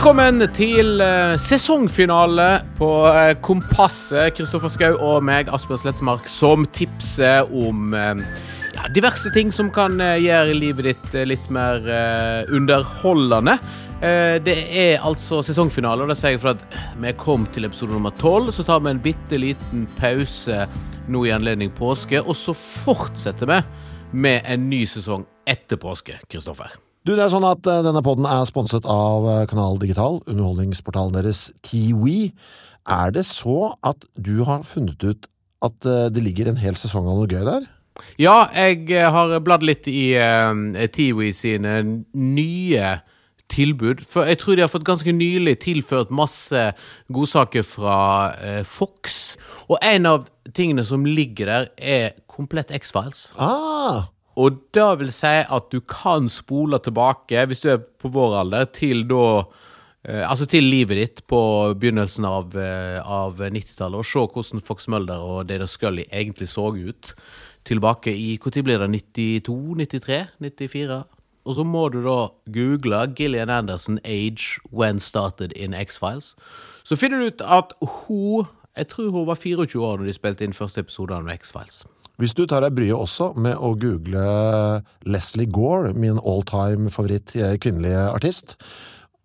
Velkommen til eh, sesongfinale på eh, Kompasset. Kristoffer Schou og meg, Asbjørn Slettemark, som tipser om eh, ja, diverse ting som kan gjøre livet ditt litt mer underholdende. Det er altså sesongfinale, og det sier jeg for at vi kom til episode nummer tolv. Så tar vi en bitte liten pause nå i anledning påske, og så fortsetter vi med en ny sesong etter påske, Kristoffer. Du, det er sånn at eh, Denne podden er sponset av eh, Kanal Digital, underholdningsportalen deres TWE. Er det så at du har funnet ut at eh, det ligger en hel sesong av noe gøy der? Ja, jeg har bladd litt i uh, Tiwi sine nye tilbud. For jeg tror de har fått ganske nylig tilført masse godsaker fra uh, Fox. Og en av tingene som ligger der, er komplett X-Files. Ah, Og da vil si at du kan spole tilbake, hvis du er på vår alder, til da eh, Altså til livet ditt på begynnelsen av, eh, av 90-tallet, og se hvordan Fox Mulder og Data Scully egentlig så ut. Tilbake i Når blir det? 92? 93? 94? Og så må du da google Gillian Anderson age when started in X-Files. Så finner du ut at hun Jeg tror hun var 24 år når de spilte inn første episode av X-Files. Hvis du tar deg bryet også med å google Leslie Gore, min all-time favoritt eh, kvinnelige artist,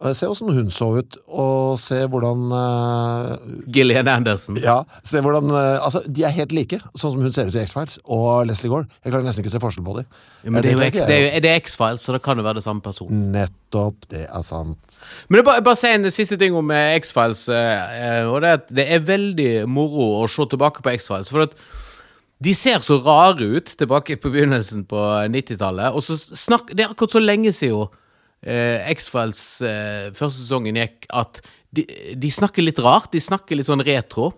eh, se åssen hun så ut, og se hvordan uh, Gillian Anderson. Ja, se hvordan uh, Altså, de er helt like, sånn som hun ser ut i X-Files, og Leslie Gore. Jeg klarer nesten ikke å se forskjell på dem. Ja, men det er det er, jo- det er X-Files, så det kan jo være det samme person. Nettopp, det er sant. Men jeg bare, bare si en siste ting om eh, X-Files. eh, eh, Og det er at det er veldig moro å se tilbake på X-Files. For at de ser så rare ut tilbake på begynnelsen på 90-tallet. Og så snakk, Det er akkurat så lenge siden eh, X-Files eh, første sesongen gikk, at de, de snakker litt rart. De snakker litt sånn retro.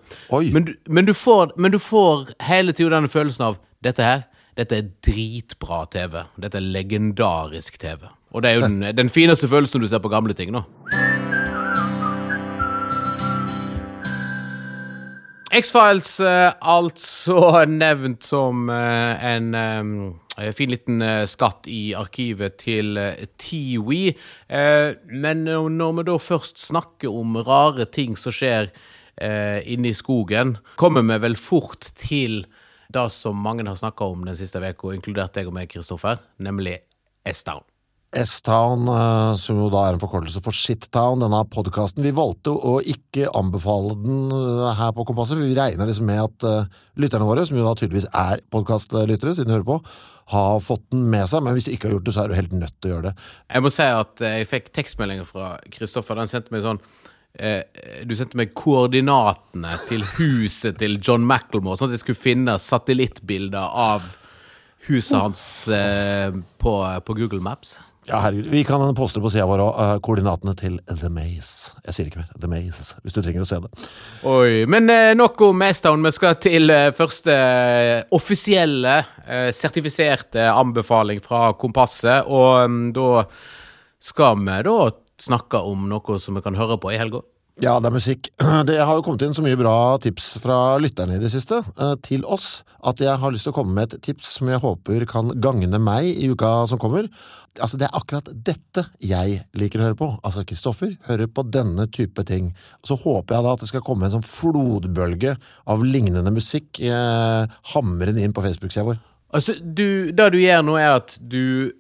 Men, du- men, du får, men du får hele tida denne følelsen av dette her. Dette er dritbra TV. Dette er legendarisk TV. Og det er jo den, den fineste følelsen du ser på gamle ting nå. X-Files, eh, altså nevnt som eh, en eh, fin liten skatt i arkivet til Tiwi. Men når vi da først snakker om rare ting som skjer inne i skogen, kommer vi vel fort til det som mange har snakka om den siste uka, inkludert deg og meg, Kristoffer, nemlig S-Town. S-Town, eh, som jo da er en forkortelse for Shit-Town, denne podkasten. Vi valgte å ikke anbefale den eh, her på Kompasset, vi regner liksom med at eh, lytterne våre, som jo da tydeligvis er podkastlyttere, siden de hører på, har fått den med seg. Men hvis du ikke har gjort det, så er du helt nødt til å gjøre det. Jeg må si at jeg fikk tekstmeldinger fra Kristoffer. Den sendte meg sånn Du sendte meg koordinatene til huset til John McElmore, sånn at jeg skulle finne satellittbilder av huset hans på, på Google Maps. Ja, herregud. Vi kan poste på sida vår òg. koordinatene til The Maze. Jeg sier ikke mer. The Maze, hvis du trenger å se det. Oi, Men uh, nok om S-Town. Vi skal til uh, første eh, offisielle, eh, sertifiserte anbefaling fra Kompasset. Og um, da skal vi da snakke om noe som vi kan høre på i helga. Ja, det er musikk. Det har jo kommet inn så mye bra tips fra lytterne i det siste eh, til oss, at jeg har lyst til å komme med et tips som jeg håper kan gagne meg i uka som kommer. Altså, Det er akkurat dette jeg liker å høre på. Altså, Kristoffer hører på denne type ting. Så håper jeg da at det skal komme en sånn flodbølge av lignende musikk eh, hamrende inn på Facebook-sida vår. Altså, du, Det du gjør nå, er at du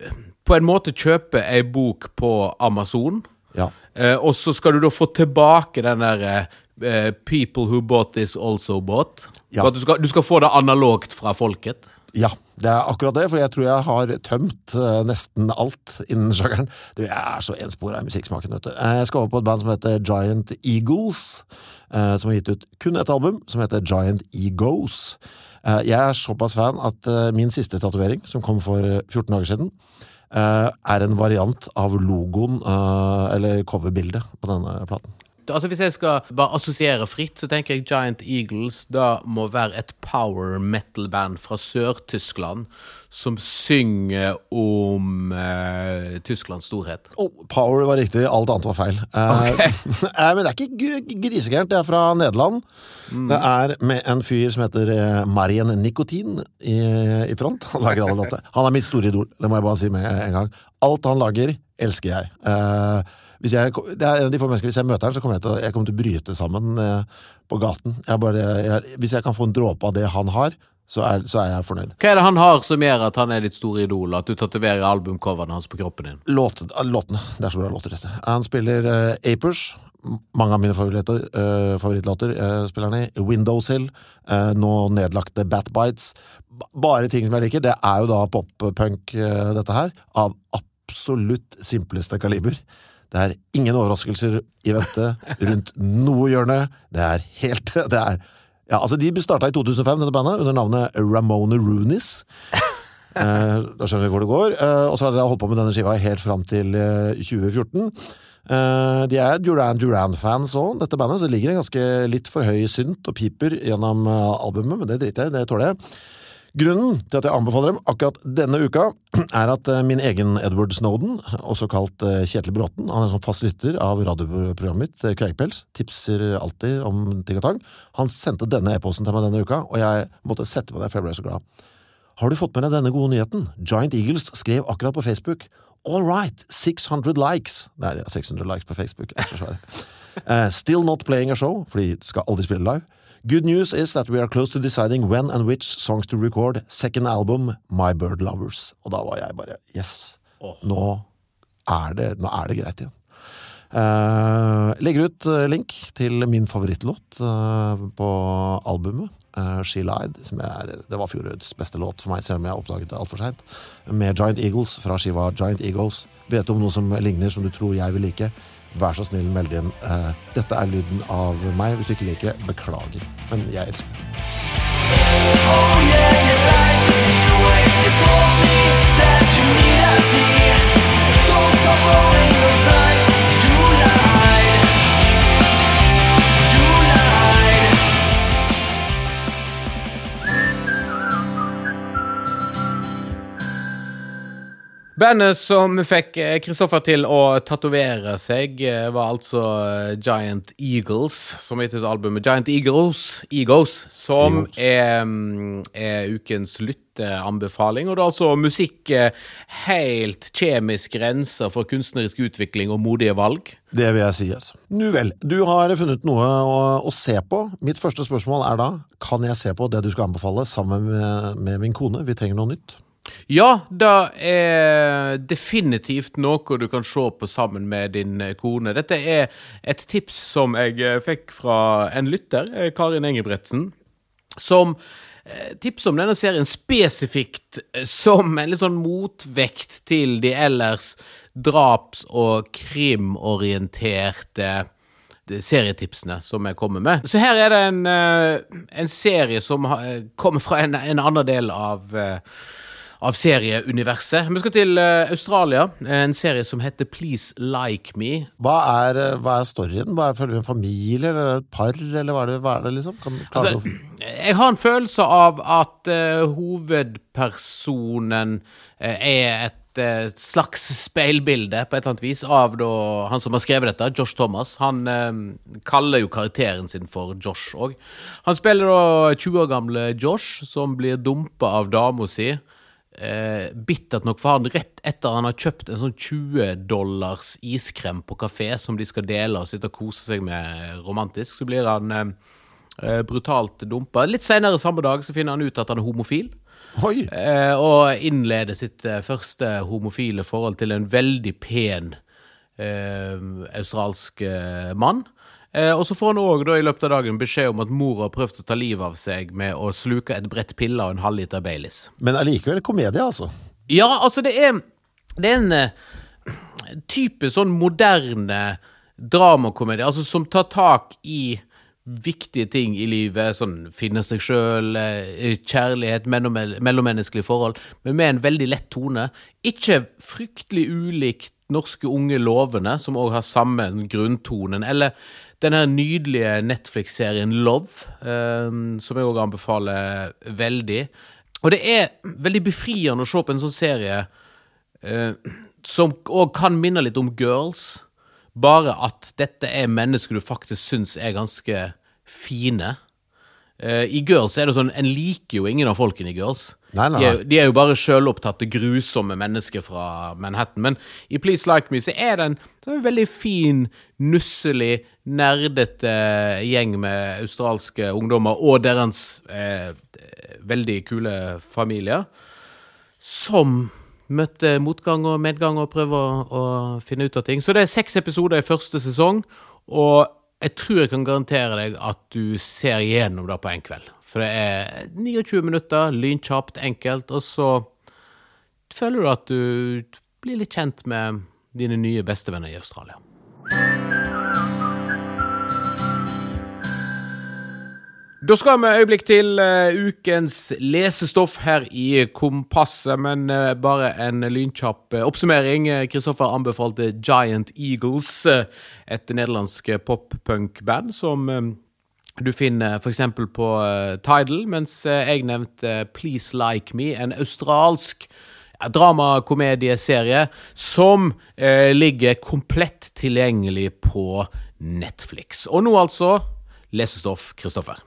på en måte kjøper ei bok på Amazon. Ja. Eh, og så skal du da få tilbake den der eh, 'People who bought this also bought'. Ja. Du, skal, du skal få det analogt fra folket. Ja, det er akkurat det, for jeg tror jeg har tømt eh, nesten alt innen sjangeren. Jeg er så enspora i musikksmaken, vet du. Jeg skal over på et band som heter Giant Eagles, som har gitt ut kun ett album, som heter Giant Egos. Jeg er såpass fan at min siste tatovering, som kom for eh, 14 dager siden, er en variant av logoen, eh, eller coverbildet, på denne platen. Altså Hvis jeg skal bare assosiere fritt, så tenker jeg Giant Eagles da må være et power metal-band fra Sør-Tyskland som synger om eh, Tysklands storhet. Oh, power var riktig, alt annet var feil. Okay. eh, men det er ikke grisegærent. Det er fra Nederland. Det er med en fyr som heter eh, Marien Nikotin i, i front. Han lager alle låter. Han er mitt store idol, det må jeg bare si med en gang. Alt han lager, elsker jeg. Eh, hvis jeg, det er en av de få menneskene, hvis jeg møter han, så kommer jeg til, jeg kommer til å bryte sammen eh, på gaten. Jeg bare, jeg, hvis jeg kan få en dråpe av det han har, så er, så er jeg fornøyd. Hva er det han har som gjør at han er ditt store idol, at du tatoverer albumcoverne hans på kroppen din? Låt, låtene. Det er så bra låter, dette. Han spiller eh, Apers. Mange av mine favoritter, eh, favorittlåter eh, spiller han i. Windowsill. eh, nå nedlagte Bat Bites. Bare ting som jeg liker. Det er jo da pop-punk, eh, dette her. Av absolutt simpleste kaliber. Det er ingen overraskelser i vente rundt noe hjørne. Det er helt Det er ja, altså De starta i 2005, dette bandet, under navnet Ramona Roonies. Eh, da skjønner vi hvor det går. Eh, og så har dere holdt på med denne skiva helt fram til eh, 2014. Eh, de er Duran Duran-fans òg, dette bandet, så det ligger en ganske litt for høy synt og piper gjennom eh, albumet, men det driter jeg i, det tåler jeg. Grunnen til at jeg anbefaler dem akkurat denne uka, er at eh, min egen Edward Snowden, også kalt eh, Kjetil Bråten, han er sånn fast lytter av radioprogrammet mitt, eh, Kveikpels, tipser alltid om ting og tang, han sendte denne e-posten til meg denne uka, og jeg måtte sette meg ned, for jeg ble så glad. Har du fått med deg denne gode nyheten? Giant Eagles skrev akkurat på Facebook All right, 600 likes. Nei, det er 600 likes på Facebook. Er så svære. Uh, still not playing a show, for de skal aldri spille live. Good news is that we are close to deciding when and which songs to record. Second album, My Bird Lovers. Og da var jeg bare Yes! Nå, er det, nå er det greit igjen. Uh, legger ut eh, link til min favorittlåt uh, på albumet. Uh, She Lied. Som er, det var fjorårets beste låt for meg, selv om jeg oppdaget det altfor seint. Med Giant Eagles fra skiva Giant Eagles. Vet du om noe som ligner, som du tror jeg vil like? Vær så snill, meld inn. Eh, dette er lyden av meg. Hvis du ikke liker det, beklager. Men jeg elsker det. Bandet som fikk eh, Kristoffer til å tatovere seg, eh, var altså eh, Giant Eagles, som heter albumet Giant Eagles, Egos, som Eagles. er, mm, er ukens lytteanbefaling. Og det er altså musikk eh, helt kjemisk rensa for kunstnerisk utvikling og modige valg. Det vil jeg si, yes. Nu vel, du har funnet noe å, å se på. Mitt første spørsmål er da, kan jeg se på det du skal anbefale sammen med, med min kone? Vi trenger noe nytt. Ja, det er definitivt noe du kan se på sammen med din eh, kone. Dette er et tips som jeg eh, fikk fra en lytter, eh, Karin Engebretsen, som tips om denne serien spesifikt som en litt sånn motvekt til de ellers draps- og krimorienterte serietipsene som jeg kommer med. Så her er det en, en serie som kommer fra en, en annen del av av serieuniverset. Vi skal til eh, Australia. En serie som heter Please Like Me. Hva er, eh, hva er storyen? Hva er det, Følger vi en familie, eller er et par, eller hva er det, hva er det liksom? Kan, Altså, jeg har en følelse av at uh, hovedpersonen uh, er et et slags speilbilde, på et eller annet vis, av da, han som har skrevet dette, Josh Thomas. Han eh, kaller jo karakteren sin for Josh òg. Han spiller da 20 år gamle Josh, som blir dumpa av dama si. Eh, bittert nok for han rett etter han har kjøpt en sånn 20 dollars iskrem på kafé som de skal dele og sitte og kose seg med romantisk, så blir han eh, eh, brutalt dumpa. Litt senere samme dag så finner han ut at han er homofil. Eh, og innleder sitt eh, første homofile forhold til en veldig pen eh, australsk mann. Eh, og så får han òg i løpet av dagen beskjed om at mor har prøvd å ta livet av seg med å sluke et brett piller og en halvliter Baileys. Men allikevel komedie, altså. Ja, altså, det er Det er en eh, type sånn moderne dramakomedie, altså som tar tak i viktige ting i livet, sånn finne seg sjøl, kjærlighet, mellommenneskelig forhold, men med en veldig lett tone. Ikke fryktelig ulikt norske unge lovene, som òg har samme grunntonen, eller den her nydelige Netflix-serien Love, eh, som jeg òg anbefaler veldig. Og det er veldig befriende å se på en sånn serie eh, som òg kan minne litt om Girls, bare at dette er mennesker du faktisk syns er ganske fine. Eh, I Girls er det sånn En liker jo ingen av folkene i Girls. Nei, nei, De, er, nei. de er jo bare sjølopptatte, grusomme mennesker fra Manhattan. Men i Please Like Me så er det en, det er en veldig fin, nusselig, nerdete gjeng med australske ungdommer og deres eh, veldig kule familier som møtte motgang og medgang og prøver å, å finne ut av ting. Så det er seks episoder i første sesong, og jeg tror jeg kan garantere deg at du ser igjennom det på en kveld. For det er 29 minutter, lynkjapt, enkelt, og så føler du at du blir litt kjent med dine nye bestevenner i Australia. Da skal vi øyeblikk til uh, ukens lesestoff her i Kompasset, men uh, bare en lynkjapp uh, oppsummering. Kristoffer anbefalte Giant Eagles, et nederlandsk pop-punk-band som du finner f.eks. på Tidal, mens jeg nevnte Please Like Me, en australsk dramakomedieserie som ligger komplett tilgjengelig på Netflix. Og nå altså lesestoff, Kristoffer.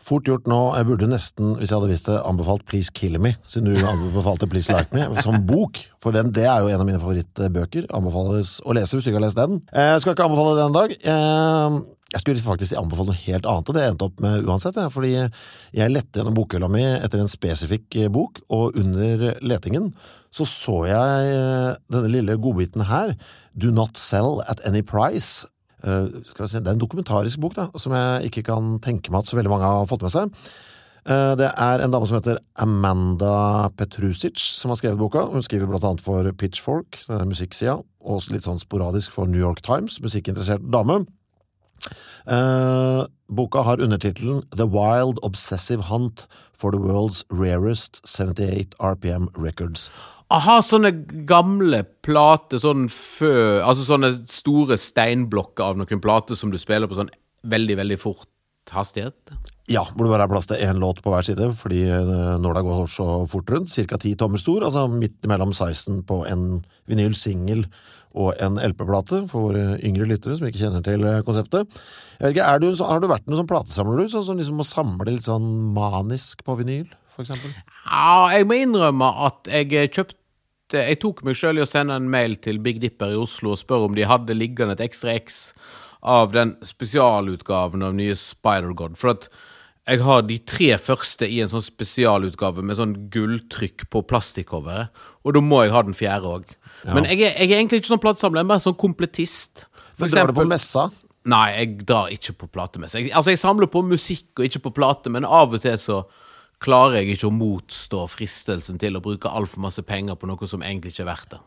Fort gjort nå. Jeg burde nesten, hvis jeg hadde visst det, anbefalt Please Kill Me, siden du anbefalte Please Like Me, som bok. For den, det er jo en av mine favorittbøker. Anbefales å lese hvis du ikke har lest den. Eh, Jeg skal ikke anbefale den en dag. Eh, Jeg skulle faktisk anbefale noe helt annet, og det endte opp med uansett. Fordi jeg lette gjennom bokhylla mi etter en spesifikk eh, bok, og under letingen så så jeg eh, denne lille godbiten her. Do not sell at any price. Eh, se, det er en dokumentarisk bok da, som jeg ikke kan tenke meg at så veldig mange har fått med seg. Eh, Det er en dame som heter Amanda Petrusic som har skrevet boka. Hun skriver blant annet for Pitchfork, det er musikksida, og litt sånn sporadisk for New York Times, musikkinteressert dame. Eh, boka har undertittelen The Wild Obsessive Hunt for the World's Rarest 78 RPM Records. Aha, sånne gamle plater, sånn før Altså sånne store steinblokker av noen plater som du spiller på sånn veldig, veldig fort hastighet? Ja, hvor det bare er plass til én låt på hver side, fordi når nåla går så fort rundt. Cirka ti tommer stor, altså midt mellom sizen på en vinyl-singel og en LP-plate, for våre yngre lyttere som ikke kjenner til eh, konseptet. Jeg vet ikke, er du, Har du vært noen sånn platesamler, du? Sånn som liksom må samle litt sånn manisk på vinyl, for eksempel? Ja, jeg må innrømme at jeg eh, kjøpte Jeg tok meg sjøl i å sende en mail til Big Dipper i Oslo og spørre om de hadde liggende et ekstra X av den spesialutgaven av nye Spider-God. For at jeg har de tre første i en sånn spesialutgave med sånn gulltrykk på plastikkcoveret. Og da må jeg ha den fjerde òg. Men jeg er, jeg er egentlig ikke sånn platesamler, jeg er mer sånn kompletist. For Men Drar du på messa? Nei, jeg drar ikke på platemesse. Jeg, altså, jeg samler på musikk og ikke på plate, men av og til så klarer jeg ikke å motstå fristelsen til å bruke altfor masse penger på noe som egentlig ikke er verdt det.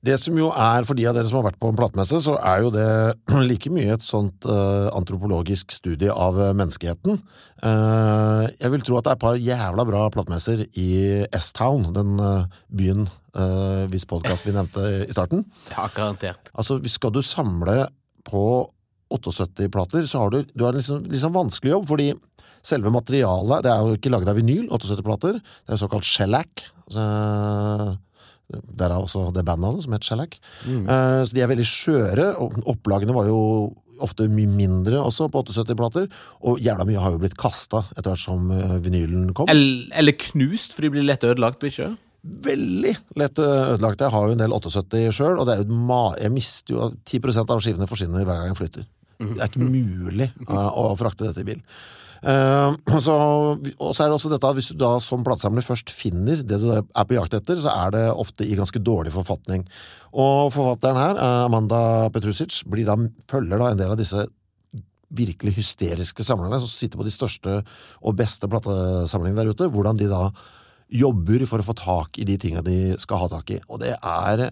Det som jo er, for de av dere som har vært på en platemesse, så er jo det like mye et sånt uh, antropologisk studie av eh, menneskeheten. Uh, jeg vil tro at det er et par jævla bra platemesser i S-Town, den uh, byen hvis podkast vi nevnte i starten. Ja, garantert. Altså, skal du samle på 78 plater, så har du, du har en liksom, liksom vanskelig jobb, fordi selve materialet, det er jo ikke laget av vinyl, 78 plater, det er såkalt shellac. Så, der er også det bandnavnet som het Shellac. Eh, så de er veldig skjøre, opplagene var jo ofte mye mindre også på 78-plater, og jævla mye har jo blitt kasta etter hvert som eh, vinylen kom. Eller, eller knust, for de blir lett ødelagt, blir ikke det? Veldig lett eh, ødelagt. Jeg har jo en del 78 sjøl, og det er jo ma jeg mister jo 10 av skivene forsvinner hver gang jeg flytter. Det er ikke mulig uh, å frakte dette i bil. Eh, så, og så er det også dette at hvis du da som platesamler først finner det du er på jakt etter, så er det ofte i ganske dårlig forfatning. Og forfatteren her, eh, Amanda Petrusic, da, følger da en del av disse virkelig hysteriske samlerne som sitter på de største og beste platesamlingene der ute, hvordan de da jobber for å få tak i de tingene de skal ha tak i. Og det er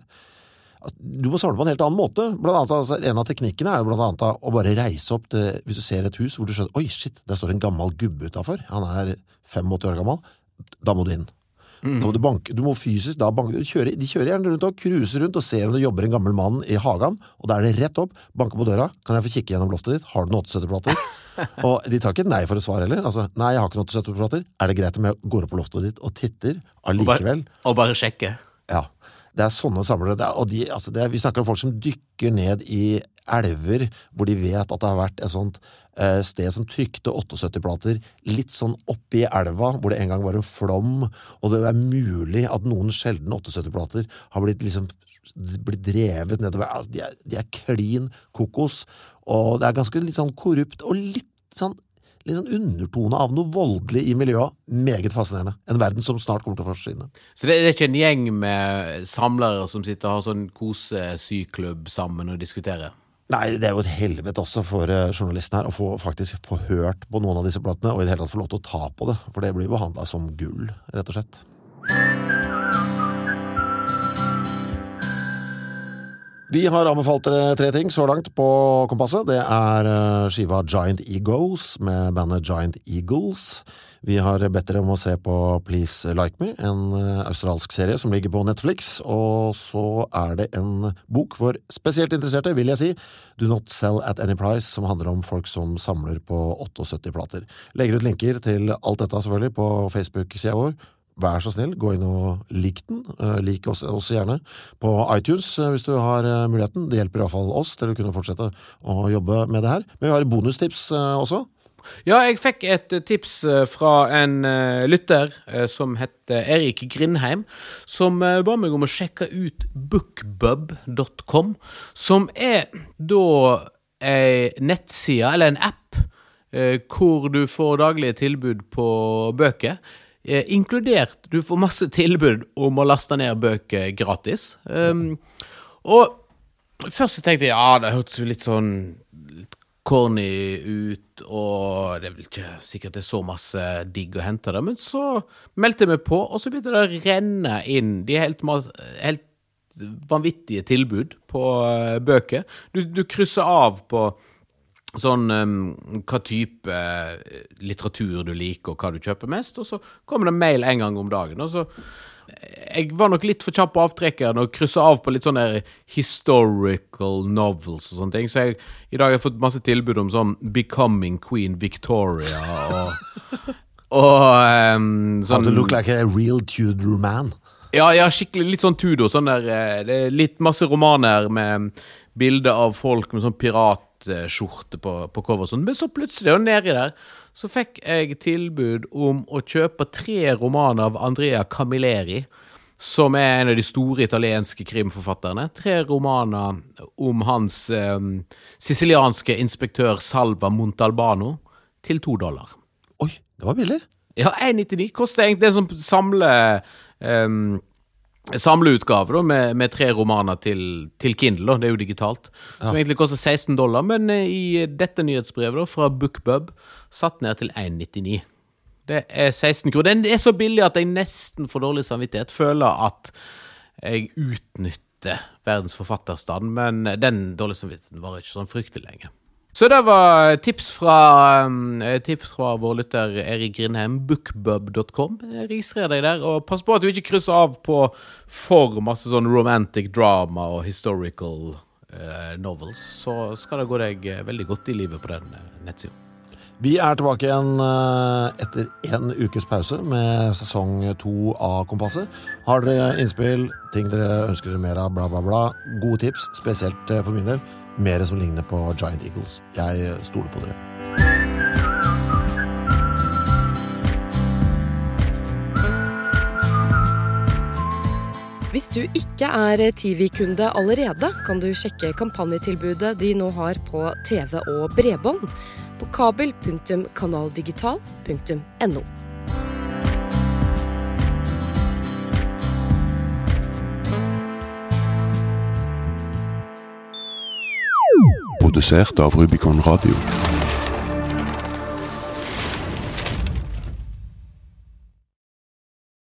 Du må svare på en helt annen måte. Blant annet, altså, en av teknikkene er jo blant annet å bare reise opp til Hvis du ser et hus hvor du skjønner Oi, shit, der står en gammel gubbe utafor. Han er 85 år gammel. Da må du inn. Da må du, banke, du må fysisk da banke, kjøre, De kjører gjerne rundt og cruiser rundt og ser om det jobber en gammel mann i hagen. Og da er det rett opp, banke på døra. Kan jeg få kikke gjennom loftet ditt? Har du noen 78-plater? og de tar ikke nei for et svar heller. Altså, nei, jeg har ikke noen 78-plater. Er det greit om jeg går opp på loftet ditt og titter Og bare, allikevel? og bare sjekke. Det er sånne samlere. Er, og de, altså er, vi snakker om folk som dykker ned i elver hvor de vet at det har vært et sånt eh, sted som trykte 78-plater litt sånn oppi elva, hvor det en gang var en flom, og det er mulig at noen sjeldne 78-plater har blitt liksom blitt drevet nedover. Altså, de, er, de er klin kokos, og det er ganske litt sånn korrupt og litt sånn litt sånn undertone av noe voldelig i miljøet. Meget fascinerende. En verden som snart kommer til å forsvinne. Så det, det er ikke en gjeng med samlere som sitter og har sånn kosesyklubb sammen og diskuterer? Nei, det er jo et helvete også for uh, journalisten her å få, faktisk få hørt på noen av disse platene, og i det hele tatt få lov til å ta på det, for det blir behandla som gull, rett og slett. Vi har anbefalt dere tre ting så langt på Kompasset. Det er eh, skiva Giant Egos med bandet Giant Eagles. Vi har bedt dere om å se på Please Like Me, en eh, australsk serie som ligger på Netflix. Og så er det en bok for spesielt interesserte, vil jeg si, Do Not Sell At Any Price, som handler om folk som samler på 78 plater. Legger ut linker til alt dette selvfølgelig på Facebook-sida vår vær så snill, gå inn og lik den. Uh, lik oss, oss, gjerne på iTunes uh, hvis du har uh, muligheten. Det hjelper iallfall oss til å kunne fortsette å jobbe med det her. Men vi har bonustips også. Ja, jeg fikk et tips fra en lytter som heter Erik Grindheim, som ba meg om å sjekke ut bookbub.com, som er da ei nettside, eller en app, hvor du får daglige tilbud på bøker. Eh, inkludert Du får masse tilbud om å laste ned bøker gratis. Um, og først tenkte jeg ja, det hørtes jo litt sånn litt corny ut, og det er vel ikke sikkert det er så masse digg å hente der, men så meldte jeg meg på, og så begynte det å renne inn de helt, helt vanvittige tilbud på uh, bøker. Du, du krysser av på sånn um, hva type uh, litteratur du liker, og hva du kjøper mest. Og så kommer det mail en gang om dagen. Og så Jeg var nok litt for kjapp på avtrekkeren og kryssa av på litt sånne historical novels og sånne ting. Så jeg, i dag har jeg fått masse tilbud om sånn Becoming Queen Victoria og Og um, sånn How to look like a real Tudor man. Ja, ja, skikkelig litt sånn Tudor. Sånn der, eh, det er litt masse romaner med bilde av folk med sånn pirat skjorte på, på cover sånn. Men så plutselig, og nedi der, så fikk jeg tilbud om å kjøpe tre romaner av Andrea Camilleri. Som er en av de store italienske krimforfatterne. Tre romaner om hans eh, sicilianske inspektør Salva Montalbano til to dollar. Oi, det var billig. Ja, 1,99 koster egentlig det som samler um, samleutgave da, med, med, tre romaner til, til Kindle. Da. Det er jo digitalt. Som egentlig koster 16 dollar, men eh, i dette nyhetsbrevet da, fra Bookbub satt ned til 1,99. Det er 16 kroner. Den er så billig at jeg nesten får dårlig samvittighet. Føler at jeg utnytter verdens forfatterstand, men den dårlige samvittigheten varer ikke sånn fryktelig lenge. Så det var tips fra, um, tips fra vår lytter Erik Grindheim. Bookbub.com. Registrer deg der, og pass på at du ikke krysser av på for masse sånn romantic drama og historical uh, novels. Så skal det gå deg eh, veldig godt i livet på den nettsida. Vi er tilbake igjen etter en ukes pause med sesong to av Kompasset. Har dere innspill, ting dere ønsker dere mer av, bla, bla, bla, gode tips, spesielt for min del mer som ligner på Giant Eagles. Jeg stoler på dere. Hvis du ikke er TV-kunde allerede, kan du sjekke kampanjetilbudet de nå har på TV og bredbånd på kabel.kanaldigital.no. produsert av Rubicon Radio.